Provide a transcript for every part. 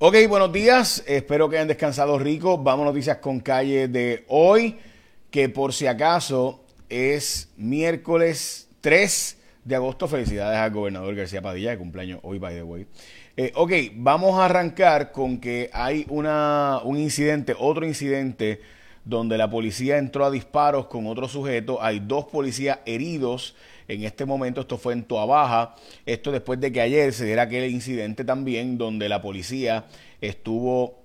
Ok, buenos días. Espero que hayan descansado rico. Vamos a noticias con calle de hoy, que por si acaso es miércoles 3 de agosto. Felicidades al gobernador García Padilla, de cumpleaños hoy, by the way. Eh, ok, vamos a arrancar con que hay una, un incidente, otro incidente, donde la policía entró a disparos con otro sujeto. Hay dos policías heridos en este momento. Esto fue en Toabaja. Esto después de que ayer se diera aquel incidente también donde la policía estuvo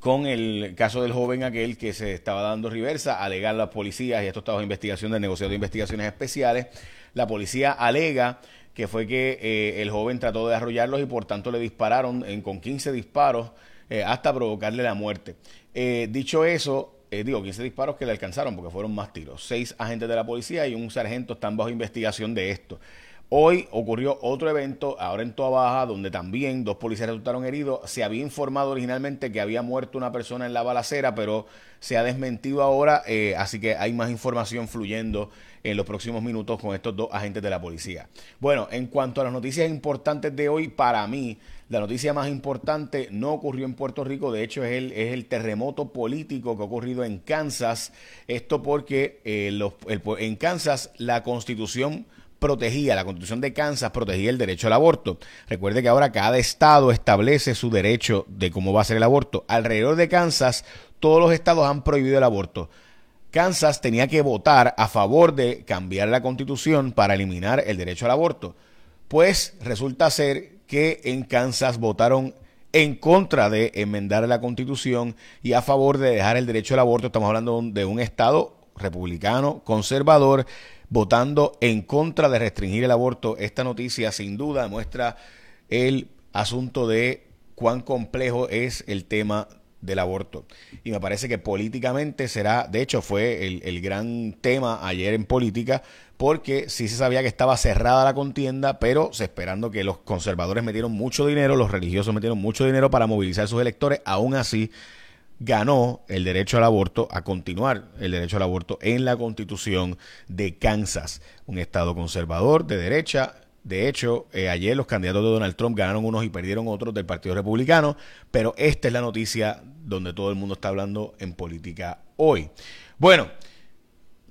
con el caso del joven aquel que se estaba dando reversa, alegar las policías, y esto estaba en investigación del negocio de investigaciones especiales, la policía alega que fue que eh, el joven trató de arrollarlos y por tanto le dispararon en, con 15 disparos eh, hasta provocarle la muerte. Eh, dicho eso, eh, digo, 15 disparos que le alcanzaron porque fueron más tiros. Seis agentes de la policía y un sargento están bajo investigación de esto. Hoy ocurrió otro evento, ahora en Toa Baja, donde también dos policías resultaron heridos. Se había informado originalmente que había muerto una persona en la balacera, pero se ha desmentido ahora, eh, así que hay más información fluyendo en los próximos minutos con estos dos agentes de la policía. Bueno, en cuanto a las noticias importantes de hoy, para mí, la noticia más importante no ocurrió en Puerto Rico, de hecho es el, el terremoto político que ha ocurrido en Kansas. Esto porque eh, los, en Kansas la constitución protegía, la constitución de Kansas protegía el derecho al aborto. Recuerde que ahora cada estado establece su derecho de cómo va a ser el aborto. Alrededor de Kansas, todos los estados han prohibido el aborto. Kansas tenía que votar a favor de cambiar la constitución para eliminar el derecho al aborto. Pues resulta ser que en Kansas votaron en contra de enmendar la constitución y a favor de dejar el derecho al aborto. Estamos hablando de un estado republicano, conservador, votando en contra de restringir el aborto. Esta noticia sin duda muestra el asunto de cuán complejo es el tema del aborto. Y me parece que políticamente será, de hecho fue el, gran tema ayer en política, porque sí se sabía que estaba cerrada la contienda, pero se esperando que los conservadores metieron mucho dinero, los religiosos metieron mucho dinero para movilizar a sus electores, aún así ganó el derecho al aborto, a continuar el derecho al aborto en la constitución de Kansas, un estado conservador de derecha de hecho, eh, ayer los candidatos de Donald Trump ganaron unos y perdieron otros del Partido Republicano, pero esta es la noticia donde todo el mundo está hablando en política hoy. Bueno,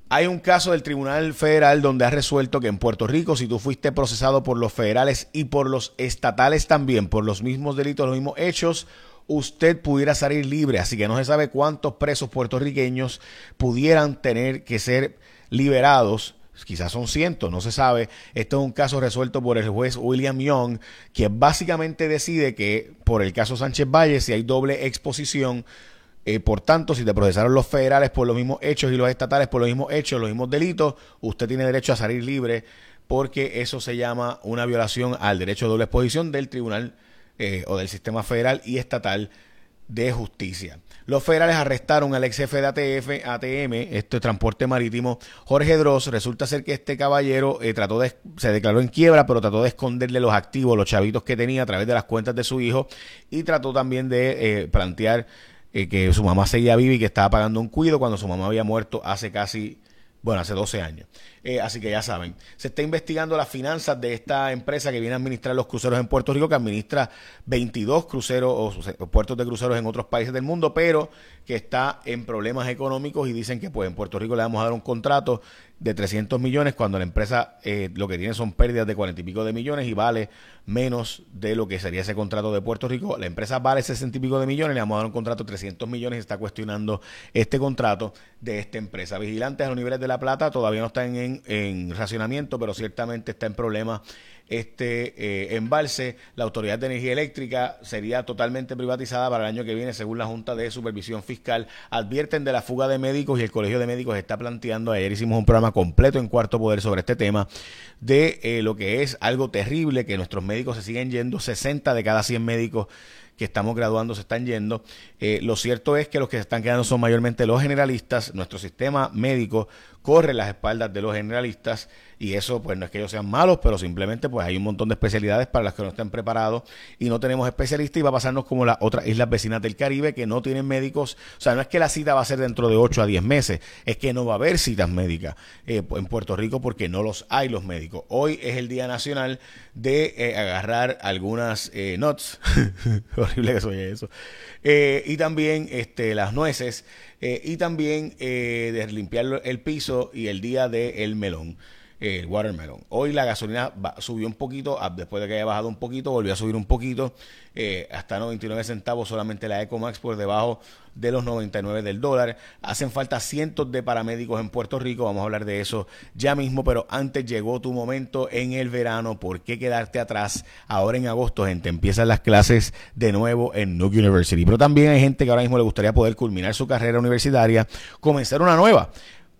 hay un caso del Tribunal Federal donde ha resuelto que en Puerto Rico, si tú fuiste procesado por los federales y por los estatales también, por los mismos delitos, los mismos hechos, usted pudiera salir libre. Así que no se sabe cuántos presos puertorriqueños pudieran tener que ser liberados quizás son cientos, no se sabe. Esto es un caso resuelto por el juez William Young, que básicamente decide que por el caso Sánchez Valle, si hay doble exposición, eh, por tanto, si te procesaron los federales por los mismos hechos y los estatales por los mismos hechos, los mismos delitos, usted tiene derecho a salir libre porque eso se llama una violación al derecho de doble exposición del tribunal eh, o del sistema federal y estatal de Justicia. Los federales arrestaron al ex jefe de ATF, ATM, este transporte marítimo, Jorge Dross. Resulta ser que este caballero eh, trató de, se declaró en quiebra, pero trató de esconderle los activos, los chavitos que tenía a través de las cuentas de su hijo y trató también de eh, plantear que su mamá seguía viva y que estaba pagando un cuido cuando su mamá había muerto hace casi bueno, hace 12 años. Eh, así que ya saben, se está investigando las finanzas de esta empresa que viene a administrar los cruceros en Puerto Rico, que administra 22 cruceros o, puertos de cruceros en otros países del mundo, pero que está en problemas económicos y dicen que pues en Puerto Rico le vamos a dar un contrato de 300 millones cuando la empresa eh, lo que tiene son pérdidas de 40 y pico de millones y vale menos de lo que sería ese contrato de Puerto Rico. La empresa vale 60 y pico de millones, le vamos a dar un contrato de 300 millones y está cuestionando este contrato de esta empresa. Vigilantes a los niveles de La Plata todavía no están en, en racionamiento, pero ciertamente está en problemas este eh, embalse. La Autoridad de Energía Eléctrica sería totalmente privatizada para el año que viene, según la Junta de Supervisión Fiscal. Advierten de la fuga de médicos y el Colegio de Médicos está planteando, ayer hicimos un programa completo en Cuarto Poder sobre este tema, de eh, lo que es algo terrible, que nuestros médicos se siguen yendo, 60 de cada 100 médicos que estamos graduando se están yendo. Eh, lo cierto es que los que se están quedando son mayormente los generalistas. Nuestro sistema médico corre las espaldas de los generalistas y eso pues no es que ellos sean malos, pero simplemente pues hay un montón de especialidades para las que no estén preparados y no tenemos especialistas y va a pasarnos como las otras islas vecinas del Caribe que no tienen médicos, o sea, no es que la cita va a ser dentro de 8 a 10 meses, es que no va a haber citas médicas eh, en Puerto Rico porque no los hay los médicos. Hoy es el Día Nacional de eh, agarrar algunas eh, nuts, horrible que soy eso, y también este, las nueces y también de limpiar el piso y el día del melón el watermelon. Hoy la gasolina subió un poquito, después de que haya bajado un poquito, volvió a subir un poquito, eh, hasta 99 centavos solamente la Ecomax por debajo de los 99 del dólar. Hacen falta cientos de paramédicos en Puerto Rico, vamos a hablar de eso ya mismo, pero antes llegó tu momento en el verano, ¿por qué quedarte atrás? Ahora en agosto, gente, empiezan las clases de nuevo en Nuke University, pero también hay gente que ahora mismo le gustaría poder culminar su carrera universitaria, comenzar una nueva.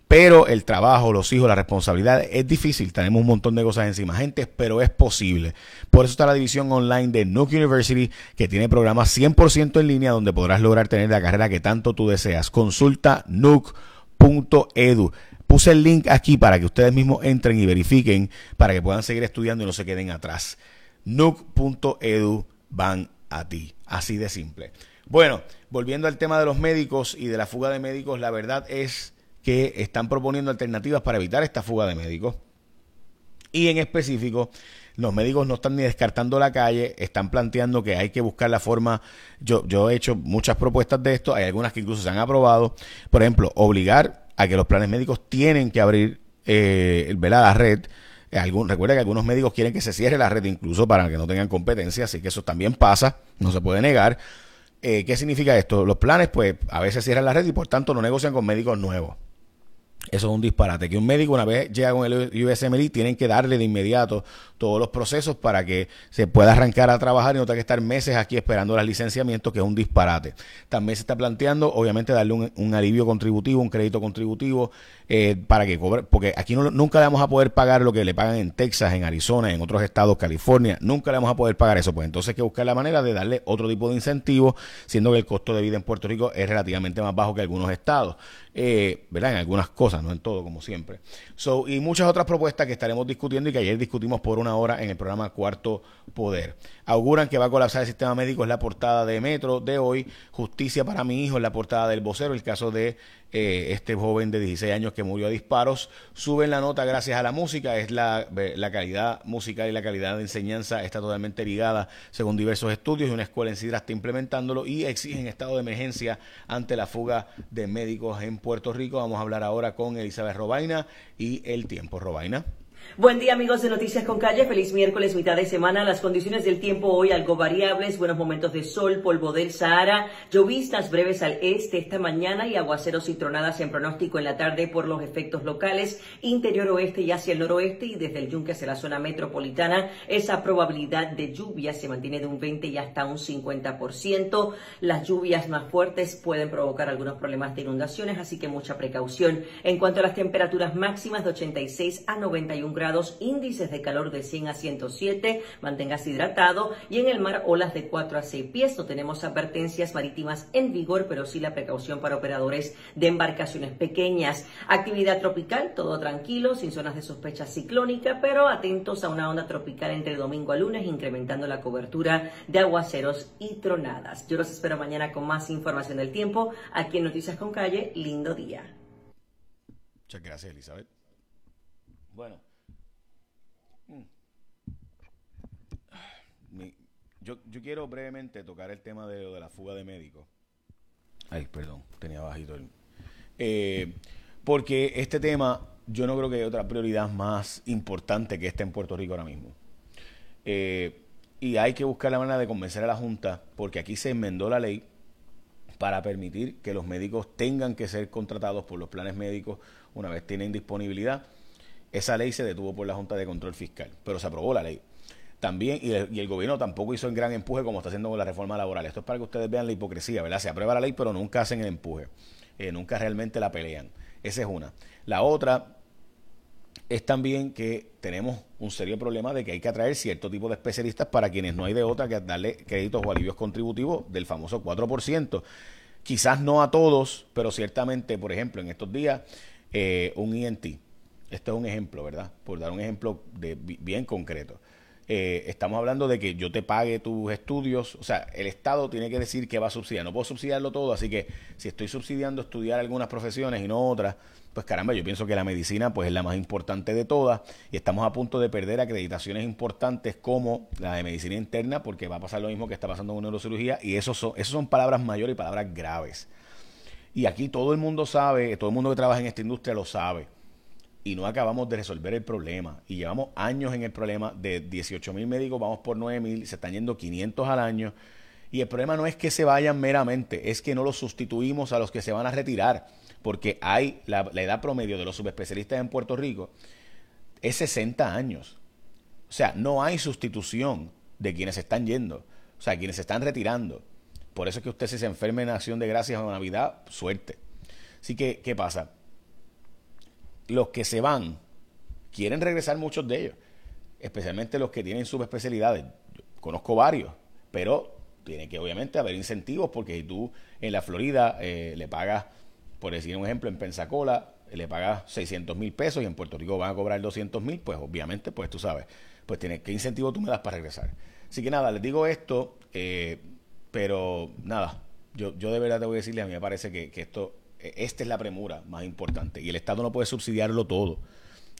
Pero el trabajo, los hijos, la responsabilidad es difícil. Tenemos un montón de cosas encima, gente, pero es posible. Por eso está la división online de Nuke University, que tiene programas 100% en línea donde podrás lograr tener la carrera que tanto tú deseas. Consulta nuke.edu. Puse el link aquí para que ustedes mismos entren y verifiquen para que puedan seguir estudiando y no se queden atrás. Nuke.edu van a ti. Así de simple. Bueno, volviendo al tema de los médicos y de la fuga de médicos, la verdad es que están proponiendo alternativas para evitar esta fuga de médicos. Y en específico, los médicos no están ni descartando la calle, están planteando que hay que buscar la forma. Yo, yo he hecho muchas propuestas de esto, hay algunas que incluso se han aprobado. Por ejemplo, obligar a que los planes médicos tienen que abrir eh, la red. Algún, recuerda que algunos médicos quieren que se cierre la red incluso para que no tengan competencia, así que eso también pasa, no se puede negar. Eh, ¿Qué significa esto? Los planes, pues, a veces cierran la red y por tanto no negocian con médicos nuevos. Eso es un disparate. Que un médico, una vez llega con el USMLE, tienen que darle de inmediato todos los procesos para que se pueda arrancar a trabajar y no tenga que estar meses aquí esperando los licenciamientos, que es un disparate. También se está planteando, obviamente, darle un, alivio contributivo, un crédito contributivo, eh, para que cobre, porque aquí no, nunca le vamos a poder pagar lo que le pagan en Texas, en Arizona, en otros estados, California, nunca le vamos a poder pagar eso. Pues entonces hay que buscar la manera de darle otro tipo de incentivo, siendo que el costo de vida en Puerto Rico es relativamente más bajo que algunos estados. Eh, ¿verdad? En algunas cosas, no en todo, como siempre. So, y muchas otras propuestas que estaremos discutiendo y que ayer discutimos por una hora en el programa Cuarto Poder. Auguran que va a colapsar el sistema médico, es la portada de Metro de hoy. Justicia para mi hijo, es la portada del vocero, el caso de eh, este joven de 16 años que murió a disparos. Suben la nota gracias a la música, es la, la calidad musical y la calidad de enseñanza está totalmente ligada según diversos estudios y una escuela en Sidra está implementándolo y exigen estado de emergencia ante la fuga de médicos en Puerto Rico. Vamos a hablar ahora con Elizabeth Robaina y El Tiempo. Robaina. Buen día amigos de Noticias con Calle, feliz miércoles, mitad de semana. Las condiciones del tiempo hoy algo variables, buenos momentos de sol, polvo del Sahara, llovistas breves al este esta mañana y aguaceros y tronadas en pronóstico en la tarde por los efectos locales, interior oeste y hacia el noroeste y desde el yunque hacia la zona metropolitana. Esa probabilidad de lluvia se mantiene de un 20 y hasta un 50%. Las lluvias más fuertes pueden provocar algunos problemas de inundaciones, así que mucha precaución. En cuanto a las temperaturas máximas de 86 a 91 grados, índices de calor de 100 a 107, manténgase hidratado y en el mar olas de 4 a 6 pies. No tenemos advertencias marítimas en vigor, pero sí la precaución para operadores de embarcaciones pequeñas. Actividad tropical, todo tranquilo, sin zonas de sospecha ciclónica, pero atentos a una onda tropical entre domingo a lunes, incrementando la cobertura de aguaceros y tronadas. Yo los espero mañana con más información del tiempo aquí en Noticias con Calle. Lindo día. Muchas gracias, Elizabeth. Bueno. Yo, quiero brevemente tocar el tema de, de la fuga de médicos. Ay, perdón, tenía bajito el... Eh, porque este tema yo no creo que haya otra prioridad más importante que esté en Puerto Rico ahora mismo. Eh, y hay que buscar la manera de convencer a la Junta, porque aquí se enmendó la ley para permitir que los médicos tengan que ser contratados por los planes médicos una vez tienen disponibilidad. Esa ley se detuvo por la Junta de Control Fiscal, pero se aprobó la ley también, y el, gobierno tampoco hizo el gran empuje como está haciendo con la reforma laboral. Esto es para que ustedes vean la hipocresía, ¿verdad? Se aprueba la ley, pero nunca hacen el empuje, eh, nunca realmente la pelean. Esa es una. La otra es también que tenemos un serio problema de que hay que atraer cierto tipo de especialistas para quienes no hay de otra que darle créditos o alivios contributivos del famoso 4%. Quizás no a todos, pero ciertamente, por ejemplo, en estos días, eh, un INT Esto es un ejemplo, ¿verdad? Por dar un ejemplo de, bien concreto. Eh, estamos hablando de que yo te pague tus estudios, o sea, el Estado tiene que decir que va a subsidiar, no puedo subsidiarlo todo, así que si estoy subsidiando estudiar algunas profesiones y no otras, pues caramba, yo pienso que la medicina pues es la más importante de todas y estamos a punto de perder acreditaciones importantes como la de medicina interna porque va a pasar lo mismo que está pasando con neurocirugía y eso son, son palabras mayores y palabras graves. Y aquí todo el mundo sabe, todo el mundo que trabaja en esta industria lo sabe y no acabamos de resolver el problema. Y llevamos años en el problema de 18 mil médicos, vamos por 9 mil, se están yendo 500 al año. Y el problema no es que se vayan meramente, es que no los sustituimos a los que se van a retirar, porque hay la, edad promedio de los subespecialistas en Puerto Rico es 60 años. O sea, no hay sustitución de quienes se están yendo, o sea, quienes se están retirando. Por eso es que usted si se enferma en acción de gracias o Navidad, suerte. Así que, ¿qué pasa? Los que se van quieren regresar muchos de ellos, especialmente los que tienen subespecialidades. Conozco varios, pero tiene que obviamente haber incentivos porque si tú en la Florida eh, le pagas, por decir un ejemplo, en Pensacola le pagas 600 mil pesos y en Puerto Rico van a cobrar 200 mil, pues obviamente, pues tú sabes, pues tienes, ¿qué incentivo tú me das para regresar? Así que nada, les digo esto, eh, pero nada, yo, yo de verdad te voy a decirle, a mí me parece que, esto esta es la premura más importante. Y el Estado no puede subsidiarlo todo.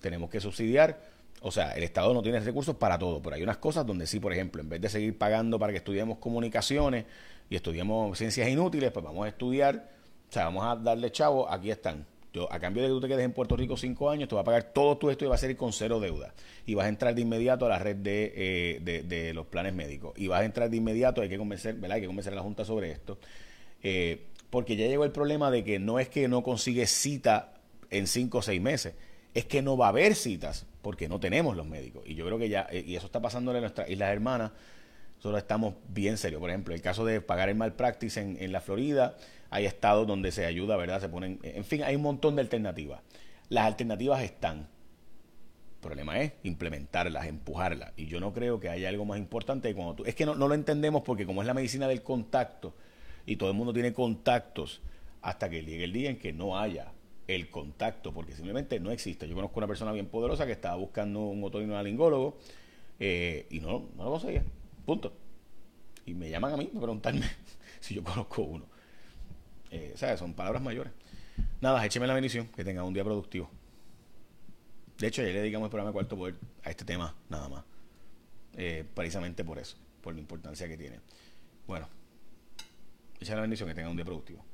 Tenemos que subsidiar, o sea, el Estado no tiene recursos para todo, pero hay unas cosas donde sí, por ejemplo, en vez de seguir pagando para que estudiemos comunicaciones y estudiemos ciencias inútiles, pues vamos a estudiar, o sea, vamos a darle chavo, aquí están. Yo, a cambio de que tú te quedes en Puerto Rico cinco años, te va a pagar todo tu estudio y vas a ser con cero deuda. Y vas a entrar de inmediato a la red de, eh, de, los planes médicos. Y vas a entrar de inmediato, hay que convencer, ¿verdad? Hay que convencer a la Junta sobre esto. Eh, porque ya llegó el problema de que no es que no consigue cita en cinco o seis meses, es que no va a haber citas porque no tenemos los médicos. Y yo creo que ya, eh, y eso está pasando en nuestras islas hermanas, solo estamos bien serios. Por ejemplo, el caso de pagar el malpractice en, en la Florida, hay estados donde se ayuda, ¿verdad? Se ponen, en fin, hay un montón de alternativas. Las alternativas están. El problema es implementarlas, empujarlas. Y yo no creo que haya algo más importante cuando tú... Es que no, no lo entendemos porque como es la medicina del contacto, y todo el mundo tiene contactos hasta que llegue el día en que no haya el contacto, porque simplemente no existe. Yo conozco una persona bien poderosa que estaba buscando un otorrinolaringólogo eh, y no, no lo conseguía. Punto. Y me llaman a mí para preguntarme si yo conozco uno. Eh, ¿Sabes? Son palabras mayores. Nada, écheme la bendición, que tenga un día productivo. De hecho, ya le dedicamos el programa Cuarto Poder a este tema, nada más. Eh, precisamente por eso, por la importancia que tiene. Bueno, Echa la bendición que tenga un día productivo.